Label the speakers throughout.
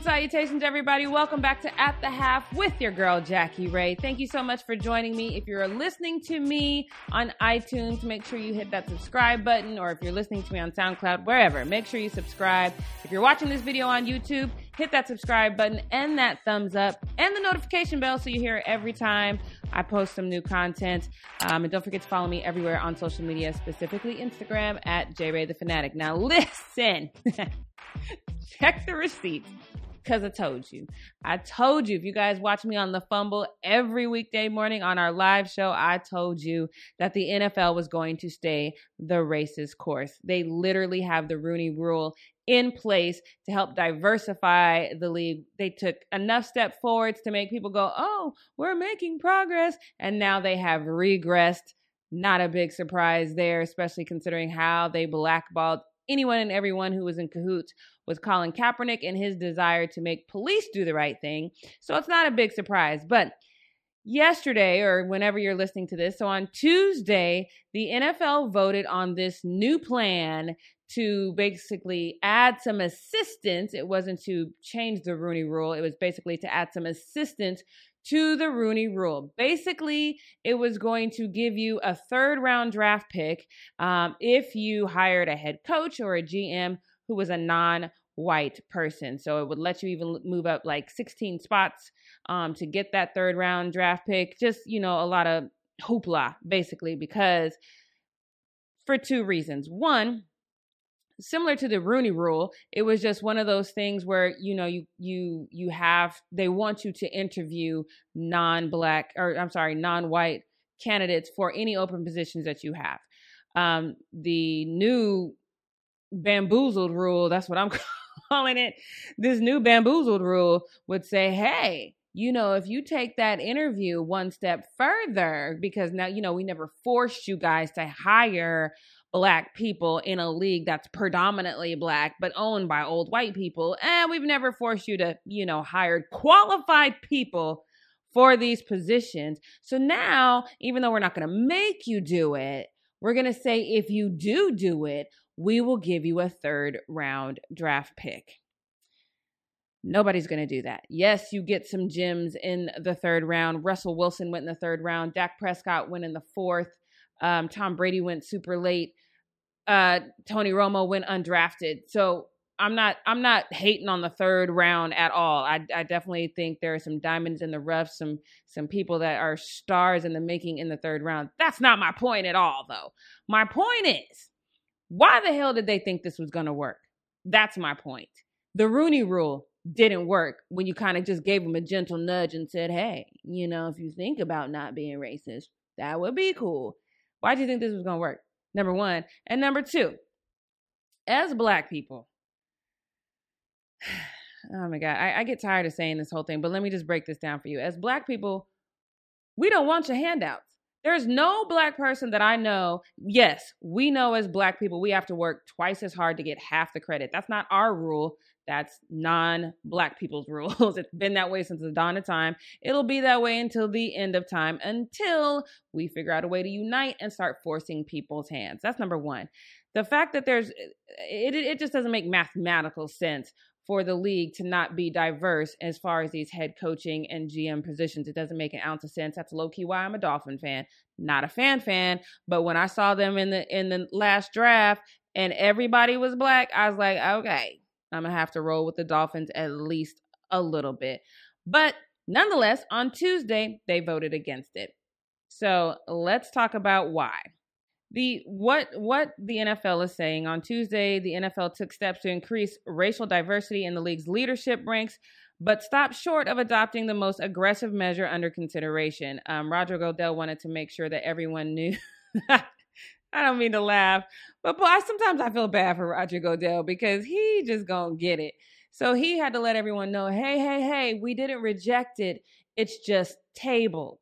Speaker 1: and salutations, everybody. Welcome back to At the Half with your girl, Jackie Ray. Thank you so much for joining me. If you're listening to me on iTunes, make sure you hit that subscribe button, or if you're listening to me on SoundCloud, wherever, make sure you subscribe. If you're watching this video on YouTube, hit that subscribe button and that thumbs up and the notification bell so you hear every time I post some new content. Um, and don't forget to follow me everywhere on social media, specifically Instagram at JRayTheFanatic. Now, listen, check the receipts because I told you. I told you. If you guys watch me on the fumble every weekday morning on our live show, I told you that the NFL was going to stay the racist course. They literally have the Rooney rule in place to help diversify the league. They took enough step forwards to make people go, oh, we're making progress. And now they have regressed. Not a big surprise there, especially considering how they blackballed anyone and everyone who was in cahoots with Colin Kaepernick and his desire to make police do the right thing. So it's not a big surprise. But yesterday, or whenever you're listening to this, so on Tuesday, the NFL voted on this new plan to basically add some assistance. It wasn't to change the Rooney rule, it was basically to add some assistance to the Rooney rule. Basically, it was going to give you a third round draft pick um, if you hired a head coach or a GM who was a non white person. So it would let you even move up like 16 spots um, to get that third round draft pick. Just, you know, a lot of hoopla, basically, because for two reasons. One, similar to the Rooney rule, it was just one of those things where you know you you you have they want you to interview non-black or I'm sorry, non-white candidates for any open positions that you have. Um, the new bamboozled rule, that's what I'm calling it. This new bamboozled rule would say, hey, you know, if you take that interview one step further, because now, you know, we never forced you guys to hire black people in a league that's predominantly black but owned by old white people and we've never forced you to you know hire qualified people for these positions so now even though we're not going to make you do it we're going to say if you do do it we will give you a third round draft pick Nobody's going to do that. Yes, you get some gems in the third round. Russell Wilson went in the third round. Dak Prescott went in the fourth. Um, Tom Brady went super late. Uh, Tony Romo went undrafted. So I'm not I'm not hating on the third round at all. I, I definitely think there are some diamonds in the rough, some some people that are stars in the making in the third round. That's not my point at all, though. My point is, why the hell did they think this was to work? That's my point. The Rooney Rule didn't work when you kind of just gave them a gentle nudge and said, "Hey, you know, if you think about not being racist, that would be cool." Why do you think this was going to work? Number one. And number two, as black people, oh my God, I, I, get tired of saying this whole thing, but let me just break this down for you. As black people, we don't want your handouts. There's no black person that I know. Yes, we know as black people, we have to work twice as hard to get half the credit. That's not our rule. That's non black people's rules. It's been that way since the dawn of time. It'll be that way until the end of time, until we figure out a way to unite and start forcing people's hands. That's number one. The fact that there's, it, it just doesn't make mathematical sense for the league to not be diverse as far as these head coaching and GM positions. It doesn't make an ounce of sense. That's low key why I'm a Dolphin fan, not a fan fan. But when I saw them in the in the last draft and everybody was black, I was like, okay, I'm to have to roll with the Dolphins at least a little bit. But nonetheless, on Tuesday, they voted against it. So let's talk about why. The what what the NFL is saying on Tuesday, the NFL took steps to increase racial diversity in the league's leadership ranks, but stopped short of adopting the most aggressive measure under consideration. Um, Roger Goodell wanted to make sure that everyone knew I don't mean to laugh, but boy, sometimes I feel bad for Roger Goodell because he just gonna get it. So he had to let everyone know, hey, hey, hey, we didn't reject it. It's just tabled.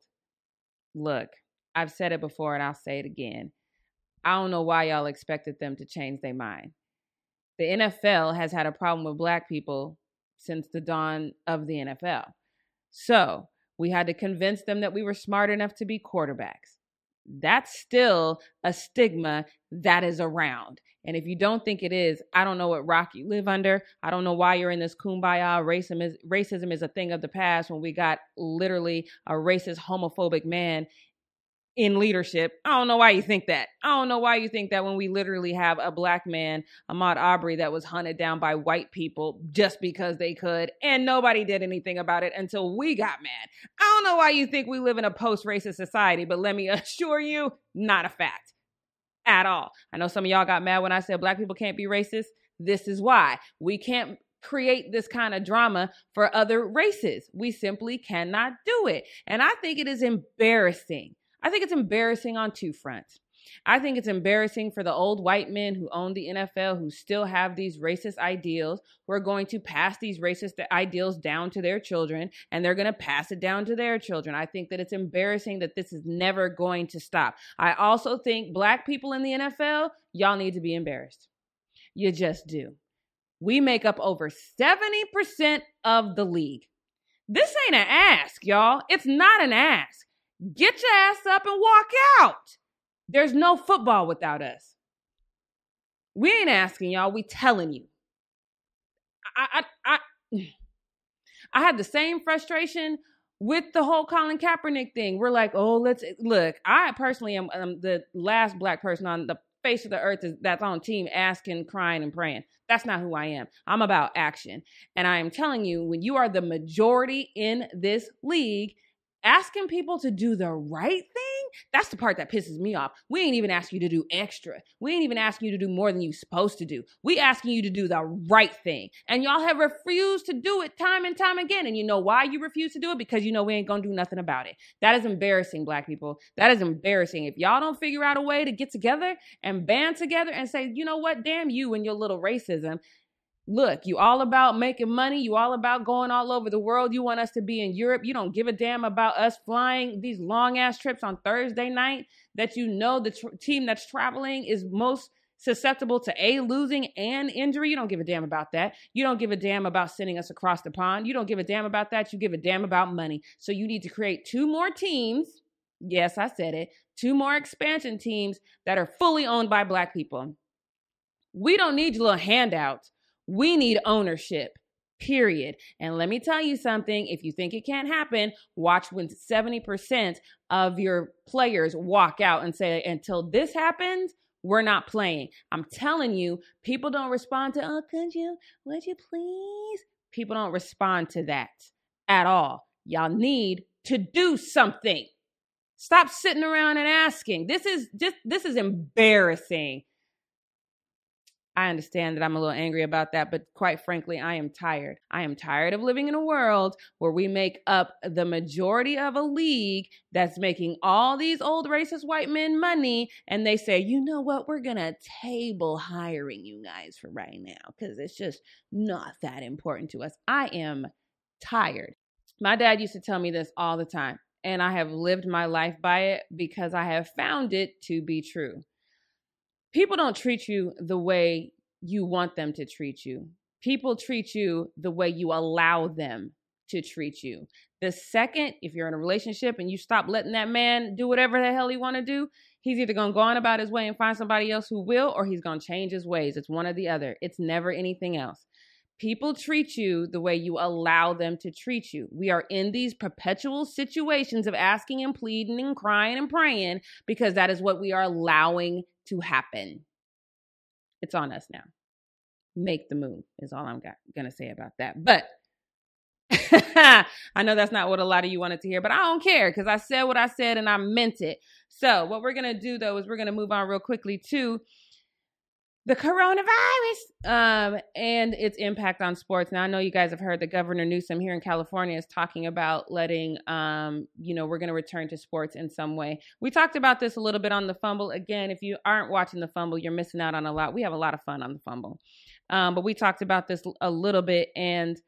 Speaker 1: Look, I've said it before and I'll say it again. I don't know why y'all expected them to change their mind. The NFL has had a problem with black people since the dawn of the NFL. So we had to convince them that we were smart enough to be quarterbacks. that's still a stigma that is around. And if you don't think it is, I don't know what rock you live under. I don't know why you're in this kumbaya. Racism is, racism is a thing of the past when we got literally a racist, homophobic man in leadership. I don't know why you think that. I don't know why you think that when we literally have a black man, Ahmaud Aubrey, that was hunted down by white people just because they could, and nobody did anything about it until we got mad. I don't know why you think we live in a post racist society, but let me assure you, not a fact at all. I know some of y'all got mad when I said black people can't be racist. This is why. We can't create this kind of drama for other races. We simply cannot do it. And I think it is embarrassing I think it's embarrassing on two fronts. I think it's embarrassing for the old white men who own the NFL who still have these racist ideals, who are going to pass these racist ideals down to their children and they're going to pass it down to their children. I think that it's embarrassing that this is never going to stop. I also think black people in the NFL, y'all need to be embarrassed. You just do. We make up over 70% of the league. This ain't an ask, y'all. It's not an ask. Get your ass up and walk out. There's no football without us. We ain't asking y'all, we telling you. I I I I had the same frustration with the whole Colin Kaepernick thing. We're like, oh, let's look. I personally am um, the last black person on the face of the earth that's on team asking, crying, and praying. That's not who I am. I'm about action. And I am telling you, when you are the majority in this league, asking people to do the right thing, that's the part that pisses me off. We ain't even asking you to do extra. We ain't even asking you to do more than you supposed to do. We asking you to do the right thing. And y'all have refused to do it time and time again. And you know why you refuse to do it? Because you know we ain't gonna do nothing about it. That is embarrassing, black people. That is embarrassing. If y'all don't figure out a way to get together and band together and say, you know what, damn you and your little racism, look, you all about making money. You all about going all over the world. You want us to be in Europe. You don't give a damn about us flying these long ass trips on Thursday night that you know the tr- team that's traveling is most susceptible to a losing and injury. You don't give a damn about that. You don't give a damn about sending us across the pond. You don't give a damn about that. You give a damn about money. So you need to create two more teams. Yes, I said it. Two more expansion teams that are fully owned by black people. We don't need your little handouts we need ownership, period. And let me tell you something if you think it can't happen, watch when 70% of your players walk out and say, until this happens, we're not playing. I'm telling you, people don't respond to, oh, could you, would you please? People don't respond to that at all. Y'all need to do something. Stop sitting around and asking. This is just, this is embarrassing. I understand that I'm a little angry about that, but quite frankly, I am tired. I am tired of living in a world where we make up the majority of a league that's making all these old racist white men money, and they say, you know what, we're gonna table hiring you guys for right now because it's just not that important to us. I am tired. My dad used to tell me this all the time, and I have lived my life by it because I have found it to be true people don't treat you the way you want them to treat you. People treat you the way you allow them to treat you. The second, if you're in a relationship and you stop letting that man do whatever the hell he want to do, he's either going to go on about his way and find somebody else who will or he's going to change his ways. It's one or the other. It's never anything else. People treat you the way you allow them to treat you. We are in these perpetual situations of asking and pleading and crying and praying because that is what we are allowing to happen. It's on us now. Make the move is all I'm going to say about that. But I know that's not what a lot of you wanted to hear, but I don't care because I said what I said and I meant it. So, what we're going to do though is we're going to move on real quickly to the coronavirus um, and its impact on sports. Now, I know you guys have heard that Governor Newsom here in California is talking about letting, um, you know, we're going to return to sports in some way. We talked about this a little bit on the fumble. Again, if you aren't watching the fumble, you're missing out on a lot. We have a lot of fun on the fumble. Um, but we talked about this a little bit and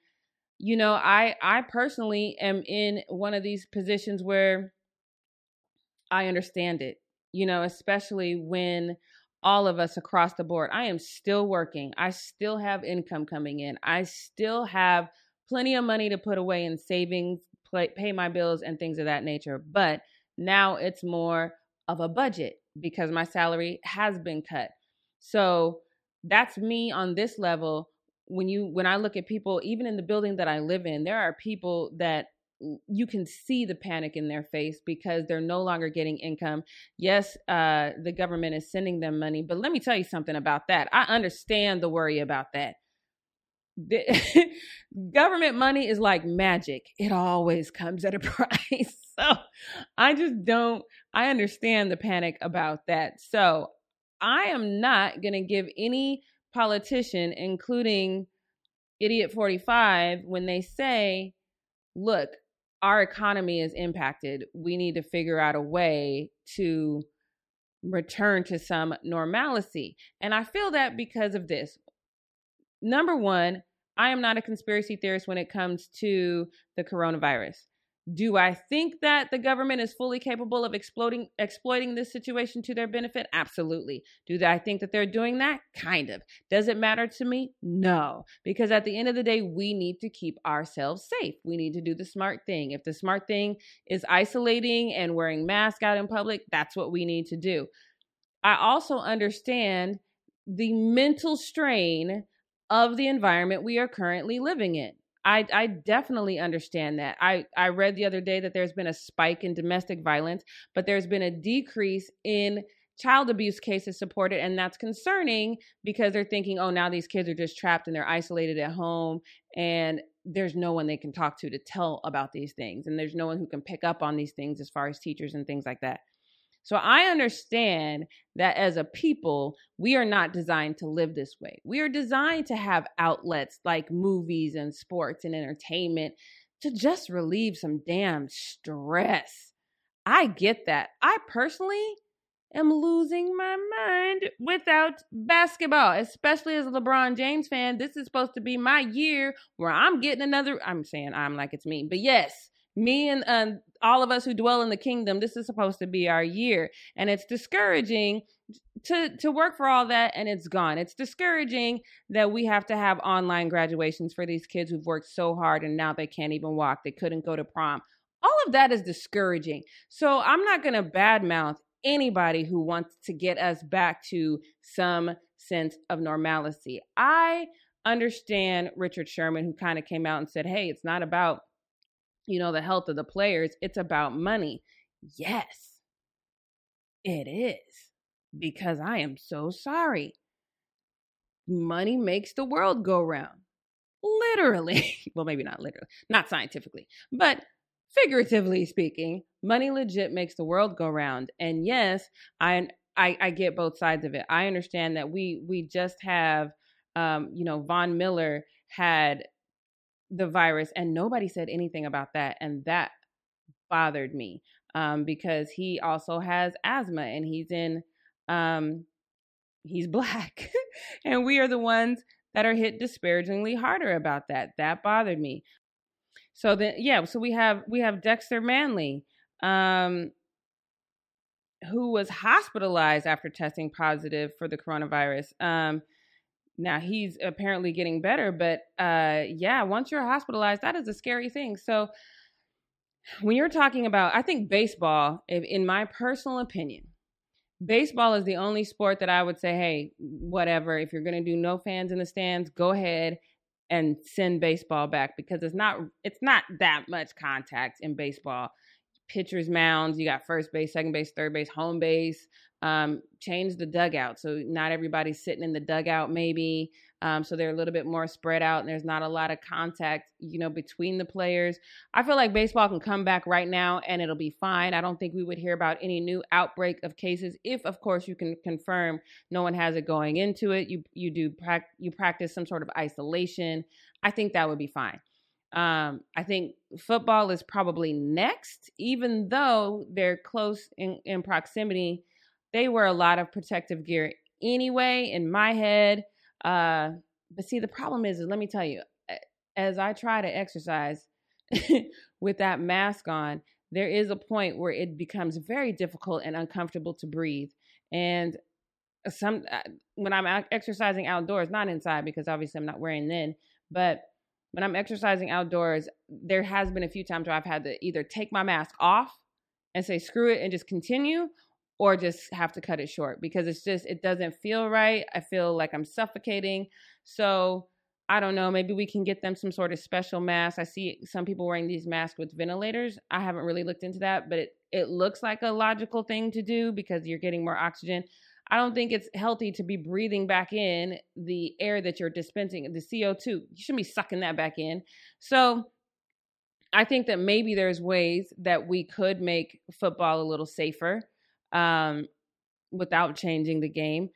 Speaker 1: you know i i personally am in one of these positions where i understand it you know especially when all of us across the board. I am still working. I still have income coming in. I still have plenty of money to put away in savings, play, pay my bills, and things of that nature. But now it's more of a budget because my salary has been cut. So that's me on this level. When you when I look at people, even in the building that I live in, there are people that you can see the panic in their face because they're no longer getting income. Yes, uh, the government is sending them money, but let me tell you something about that. I understand the worry about that. The, government money is like magic, it always comes at a price. So I just don't, I understand the panic about that. So I am not going to give any politician, including Idiot 45, when they say, look, our economy is impacted. We need to figure out a way to return to some normalcy. And I feel that because of this. Number one, I am not a conspiracy theorist when it comes to the coronavirus. Do I think that the government is fully capable of exploiting exploiting this situation to their benefit? Absolutely. Do I think that they're doing that? Kind of. Does it matter to me? No. Because at the end of the day, we need to keep ourselves safe. We need to do the smart thing. If the smart thing is isolating and wearing masks out in public, that's what we need to do. I also understand the mental strain of the environment we are currently living in. I, I definitely understand that. I, I read the other day that there's been a spike in domestic violence, but there's been a decrease in child abuse cases supported. And that's concerning because they're thinking, oh, now these kids are just trapped and they're isolated at home and there's no one they can talk to to tell about these things. And there's no one who can pick up on these things as far as teachers and things like that. So I understand that as a people, we are not designed to live this way. We are designed to have outlets like movies and sports and entertainment to just relieve some damn stress. I get that. I personally am losing my mind without basketball, especially as a LeBron James fan. This is supposed to be my year where I'm getting another. I'm saying I'm like it's me, but yes, me and uh, all of us who dwell in the kingdom, this is supposed to be our year. And it's discouraging to to work for all that and it's gone. It's discouraging that we have to have online graduations for these kids who've worked so hard and now they can't even walk. They couldn't go to prom. All of that is discouraging. So I'm not going to badmouth anybody who wants to get us back to some sense of normalcy. I understand Richard Sherman who kind of came out and said, "Hey, it's not about you know, the health of the players, it's about money. Yes, it is. Because I am so sorry. Money makes the world go round. Literally. well, maybe not literally, not scientifically, but figuratively speaking, money legit makes the world go round. And yes, I I, I get both sides of it. I understand that we we just have um, you know, Von Miller had the virus and nobody said anything about that and that bothered me um, because he also has asthma and he's in um, he's black and we are the ones that are hit disparagingly harder about that. That bothered me. So then yeah so we have we have dexter manley um, who was hospitalized after testing positive for the coronavirus um, now he's apparently getting better, but uh, yeah, once you're hospitalized, that is a scary thing. So when you're talking about, I think baseball, in my personal opinion, baseball is the only sport that I would say, hey, whatever. If you're going to do no fans in the stands, go ahead and send baseball back because it's not it's not that much contact in baseball. Pitchers mounds, you got first base, second base, third base, home base um, change the dugout. So not everybody's sitting in the dugout, maybe. Um, so they're a little bit more spread out and there's not a lot of contact, you know, between the players. I feel like baseball can come back right now and it'll be fine. I don't think we would hear about any new outbreak of cases if, of course, you can confirm no one has it going into it. You you do pra- you practice some sort of isolation. I think that would be fine. Um, I think football is probably next, even though they're close in, in proximity they wear a lot of protective gear anyway in my head uh but see the problem is, is let me tell you as i try to exercise with that mask on there is a point where it becomes very difficult and uncomfortable to breathe and some uh, when i'm exercising outdoors not inside because obviously i'm not wearing then but when i'm exercising outdoors there has been a few times where i've had to either take my mask off and say screw it and just continue or just have to cut it short because it's just it doesn't feel right. I feel like I'm suffocating. So I don't know, maybe we can get them some sort of special mask. I see some people wearing these masks with ventilators. I haven't really looked into that, but it it looks like a logical thing to do because you're getting more oxygen. I don't think it's healthy to be breathing back in the air that you're dispensing, the CO2. You shouldn't be sucking that back in. So I think that maybe there's ways that we could make football a little safer um, without changing the game.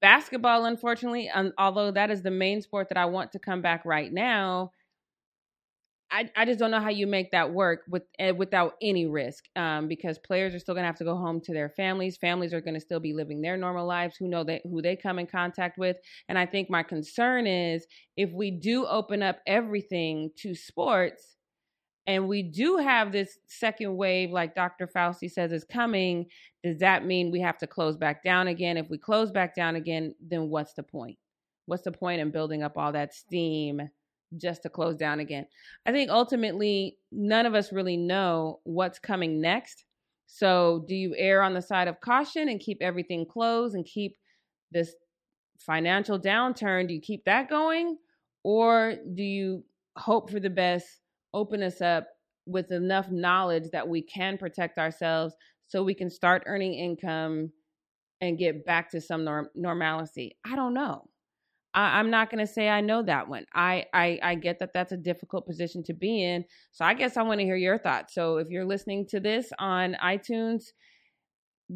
Speaker 1: Basketball, unfortunately, um, although that is the main sport that I want to come back right now, I, I just don't know how you make that work with uh, without any risk um, because players are still going to have to go home to their families. Families are going to still be living their normal lives. Who know that who they come in contact with? And I think my concern is if we do open up everything to sports, and we do have this second wave, like Dr. Fauci says is coming. Does that mean we have to close back down again? If we close back down again, then what's the point? What's the point in building up all that steam? Just to close down again. I think ultimately, none of us really know what's coming next. So, do you err on the side of caution and keep everything closed and keep this financial downturn? Do you keep that going? Or do you hope for the best, open us up with enough knowledge that we can protect ourselves so we can start earning income and get back to some norm- normalcy? I don't know. I, am not going to say I know that one. I, I I get that that's a difficult position to be in. So I guess I want to hear your thoughts. So if you're listening to this on iTunes,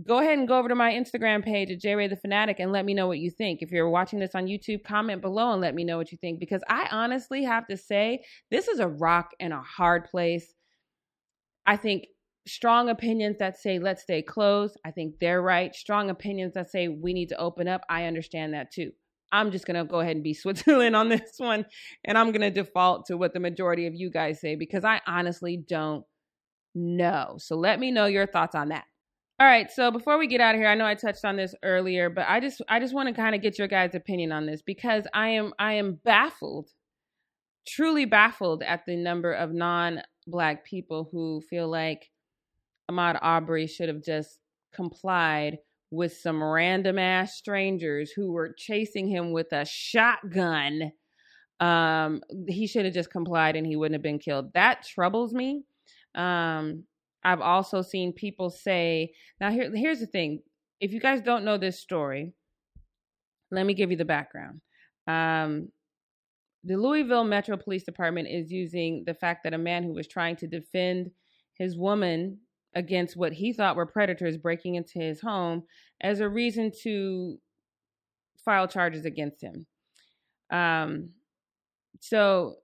Speaker 1: go ahead and go over to my Instagram page at JRay the Fanatic and let me know what you think. If you're watching this on YouTube, comment below and let me know what you think because I honestly have to say this is a rock and a hard place. I think strong opinions that say let's stay closed, I think they're right. Strong opinions that say we need to open up, I understand that too. I'm just going to go ahead and be Switzerland on this one. And I'm going to default to what the majority of you guys say because I honestly don't know. So let me know your thoughts on that. All right, so before we get out of here, I know I touched on this earlier, but I just I just want to kind of get your guys' opinion on this because I am I am baffled, truly baffled at the number of non-black people who feel like Ahmaud Aubrey should have just complied with some random ass strangers who were chasing him with a shotgun. Um, he should have just complied and he wouldn't have been killed. That troubles me. Um, I've also seen people say, now here, here's the thing. If you guys don't know this story, let me give you the background. Um, the Louisville Metro Police Department is using the fact that a man who was trying to defend his woman against what he thought were predators breaking into his home as a reason to file charges against him. Um, so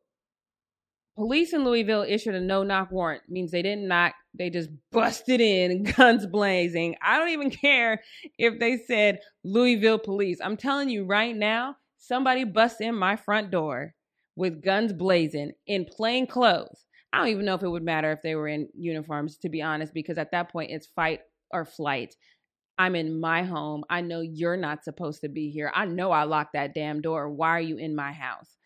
Speaker 1: police in Louisville issued a no knock warrant, means they didn't knock, they just busted in, guns blazing. I don't even care if they said Louisville police. I'm telling you right now, somebody busts in my front door with guns blazing in plain clothes I don't even know if it would matter if they were in uniforms, to be honest, because at that point it's fight or flight. I'm in my home. I know you're not supposed to be here. I know I locked that damn door. Why are you in my house?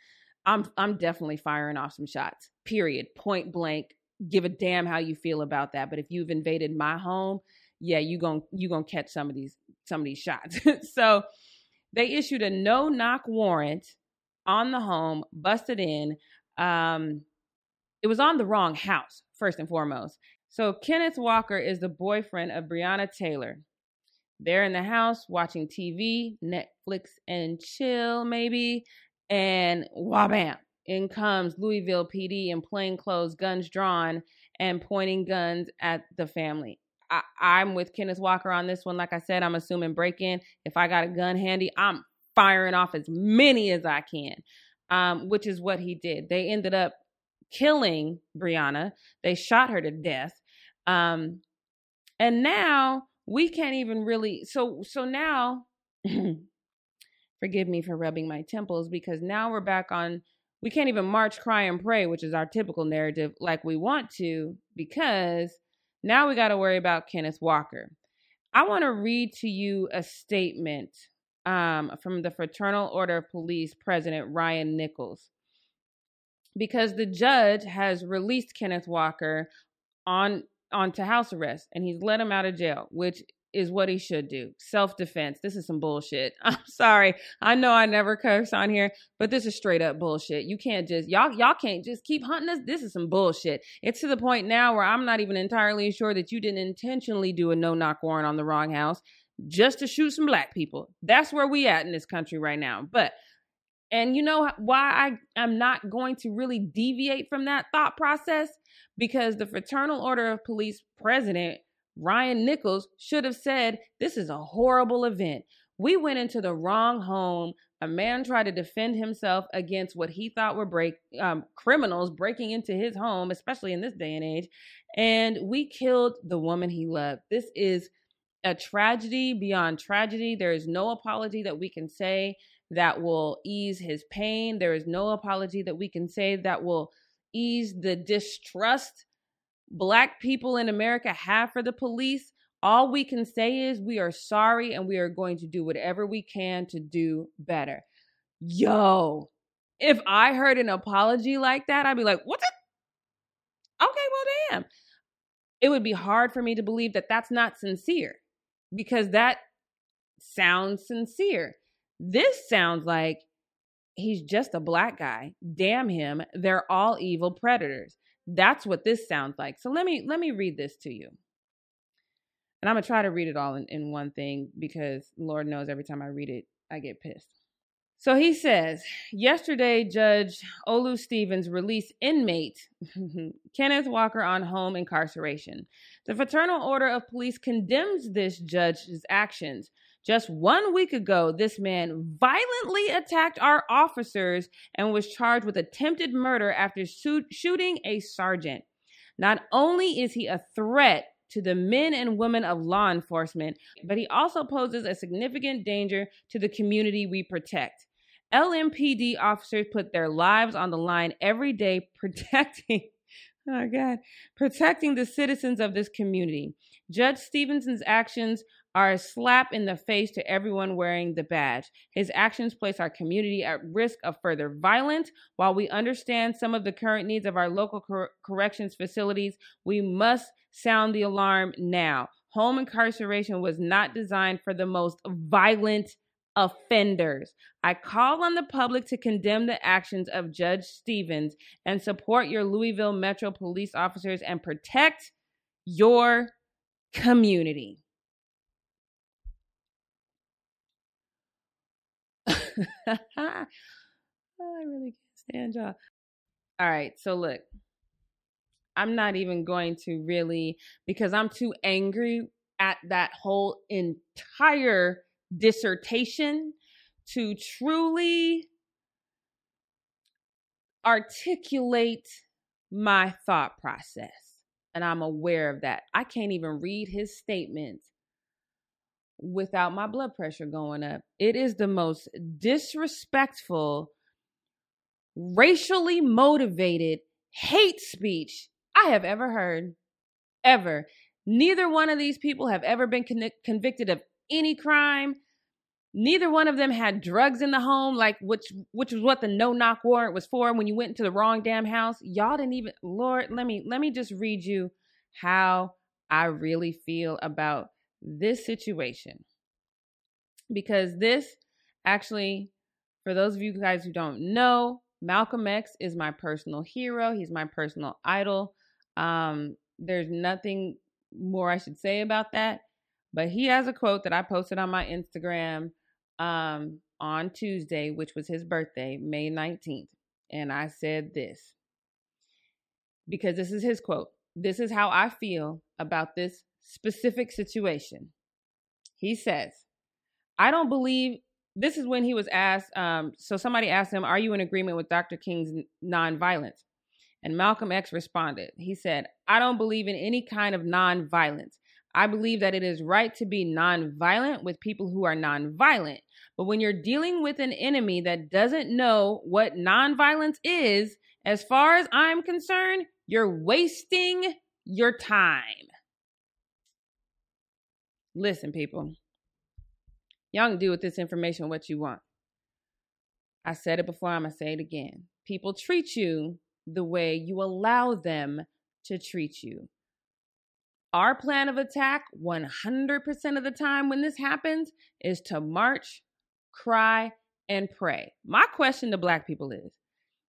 Speaker 1: I'm I'm definitely firing off some shots. Period. Point blank. Give a damn how you feel about that. But if you've invaded my home, yeah, you going you going to catch some of these some of these shots. so they issued a no knock warrant on the home, busted in. Um it was on the wrong house, first and foremost. So Kenneth Walker is the boyfriend of Breonna Taylor. They're in the house watching TV, Netflix and chill, maybe. And wabam, in comes Louisville PD in plain clothes, guns drawn, and pointing guns at the family. I, am with Kenneth Walker on this one. Like I said, I'm assuming break in. If I got a gun handy, I'm firing off as many as I can, um, which is what he did. They ended up killing Breonna. They shot her to death. Um, and now we can't even really so so now forgive me for rubbing my temples because now we're back on we can't even march cry and pray which is our typical narrative like we want to because now we got to worry about kenneth walker i want to read to you a statement um, from the fraternal order of police president ryan nichols because the judge has released Kenneth Walker on onto house arrest and he's let him out of jail, which is what he should do. Self defense. This is some bullshit. I'm sorry. I know I never curse on here, but this is straight up bullshit. You can't just y'all y'all can't just keep hunting us. This is some bullshit. It's to the point now where I'm not even entirely sure that you didn't intentionally do a no knock warrant on the wrong house just to shoot some black people. That's where we at in this country right now. But and you know why I am not going to really deviate from that thought process because the Fraternal Order of Police president Ryan Nichols should have said, This is a horrible event. We went into the wrong home. A man tried to defend himself against what he thought were break um, criminals breaking into his home, especially in this day and age, and we killed the woman he loved. This is a tragedy beyond tragedy. There is no apology that we can say that will ease his pain. There is no apology that we can say that will ease the distrust black people in America have for the police, all we can say is we are sorry and we are going to do whatever we can to do better. Yo, if I heard an apology like that, I'd be like, what the? Okay, well, damn. It would be hard for me to believe that that's not sincere because that sounds sincere. This sounds like he's just a black guy. Damn him. They're all evil predators. That's what this sounds like. So let me let me read this to you. And I'm gonna try to read it all in, in one thing because Lord knows every time I read it, I get pissed. So he says, yesterday, Judge Olu Stevens released inmate Kenneth Walker on home incarceration. The Fraternal Order of Police condemns this judge's actions, just one week ago, this man violently attacked our officers and was charged with attempted murder after shooting a sergeant. Not only is he a threat to the men and women of law enforcement, but he also poses a significant danger to the community we protect. LMPD officers put their lives on the line every day protecting oh god protecting the citizens of this community judge stevenson's actions are a slap in the face to everyone wearing the badge. His actions place our community at risk of further violence. While we understand some of the current needs of our local cor- corrections facilities, we must sound the alarm now. Home incarceration was not designed for the most violent offenders. I call on the public to condemn the actions of Judge Stevens and support your Louisville Metro police officers and protect your community. Oh, I really can't stand y'all. All right, so look, I'm not even going to really because I'm too angry at that whole entire dissertation to truly articulate my thought process. And I'm aware of that. I can't even read his statement without my blood pressure going up. It is the most disrespectful, racially motivated hate speech I have ever heard. Ever. Neither one of these people have ever been con- convicted of any crime. Neither one of them had drugs in the home, like which which was what the no knock warrant was for when you went into the wrong damn house. Y'all didn't even Lord, let me let me just read you how I really feel about this situation because this actually, for those of you guys who don't know, Malcolm X is my personal hero. He's my personal idol. Um, there's nothing more I should say about that. But he has a quote that I posted on my Instagram um, on Tuesday, which was his birthday, May 19th. And I said this because this is his quote. This is how I feel about this specific situation. He says, I don't believe this is when he was asked. Um, so somebody asked him, Are you in agreement with Dr. King's nonviolence? And Malcolm X responded, He said, I don't believe in any kind of nonviolence. I believe that it is right to be nonviolent with people who are nonviolent. But when you're dealing with an enemy that doesn't know what nonviolence is, as far as I'm concerned, you're wasting your time. Listen, people, y'all can do with this information what you want. I said it before, I'm going to say it again. People treat you the way you allow them to treat you. Our plan of attack, 100% of the time when this happens, is to march, cry, and pray. My question to black people is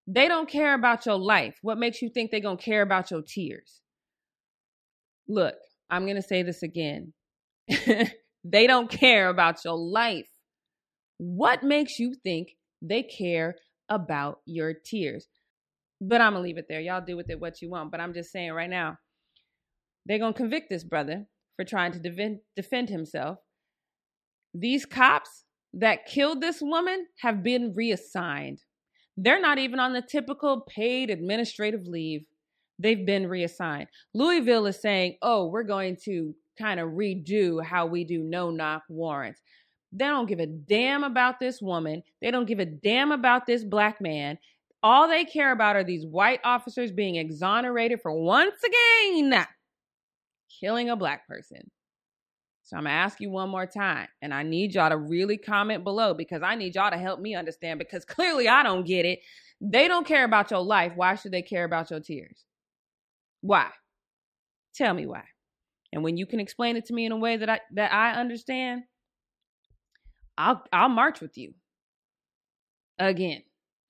Speaker 1: they don't care about your life. What makes you think they're going to care about your tears? Look, I'm going to say this again. they don't care about your life. What makes you think they care about your tears? But I'm going to leave it there. Y'all do with it what you want. But I'm just saying right now, they're going to convict this brother for trying to defend, defend himself. These cops that killed this woman have been reassigned. They're not even on the typical paid administrative leave. They've been reassigned. Louisville is saying, oh, we're going to kind of redo how we do no knock warrants. They don't give a damn about this woman. They don't give a damn about this black man. All they care about are these white officers being exonerated for once again killing a black person. So I'm gonna ask you one more time, and I need y'all to really comment below because I need y'all to help me understand because clearly I don't get it. They don't care about your life. Why should they care about your tears? Why? Tell me why. And when you can explain it to me in a way that I that I understand, I'll I'll march with you. Again,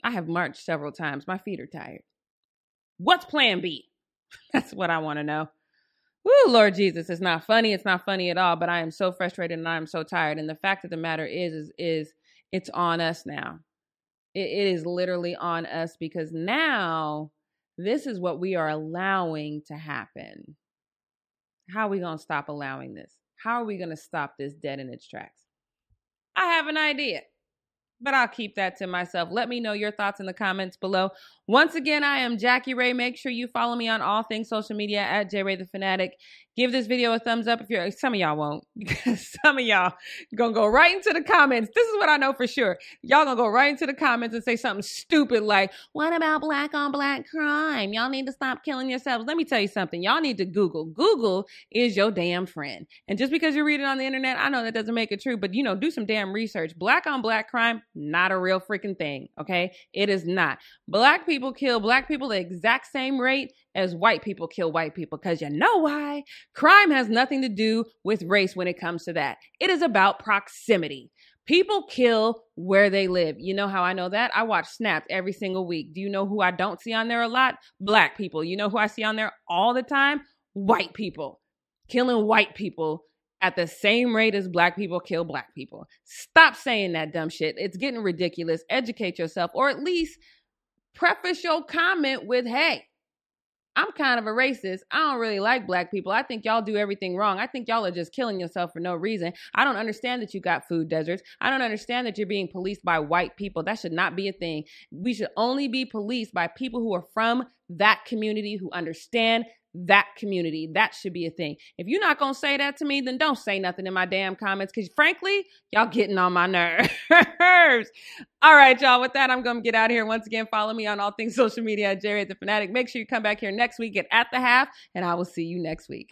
Speaker 1: I have marched several times. My feet are tired. What's plan B? That's what I want to know. Woo, Lord Jesus, it's not funny. It's not funny at all. But I am so frustrated and I am so tired. And the fact of the matter is, is, is it's on us now. It, it is literally on us because now this is what we are allowing to happen. How are we going to stop allowing this? How are we going to stop this dead in its tracks? I have an idea but I'll keep that to myself. Let me know your thoughts in the comments below. Once again, I am Jackie Ray. Make sure you follow me on all things social media at J Ray the Fanatic. Give this video a thumbs up if you're some of y'all won't because some of y'all gonna go right into the comments. This is what I know for sure. Y'all gonna go right into the comments and say something stupid like, "What about black on black crime? Y'all need to stop killing yourselves." Let me tell you something. Y'all need to Google. Google is your damn friend. And just because you read it on the internet, I know that doesn't make it true, but you know, do some damn research. Black on black crime, not a real freaking thing. Okay, it is not. Black people kill black people the exact same rate as white people kill white people because you know why? Crime has nothing to do with race when it comes to that. It is about proximity. People kill where they live. You know how I know that? I watch Snapped every single week. Do you know who I don't see on there a lot? Black people. You know who I see on there all the time? White people. Killing white people at the same rate as black people kill black people. Stop saying that dumb shit. It's getting ridiculous. Educate yourself or at least preface your comment with, hey, I'm kind of a racist. I don't really like black people. I think y'all do everything wrong. I think y'all are just killing yourself for no reason. I don't understand that you got food deserts. I don't understand that you're being policed by white people. That should not be a thing. We should only be policed by people who are from that community, who understand that community. That should be a thing. If you're not going to say that to me, then don't say nothing in my damn comments because, frankly, y'all getting on my nerves. all right, y'all. With that, I'm going to get out of here. Once again, follow me on all things social media at JRay the Fanatic. Make sure you come back here next week at At the Half, and I will see you next week.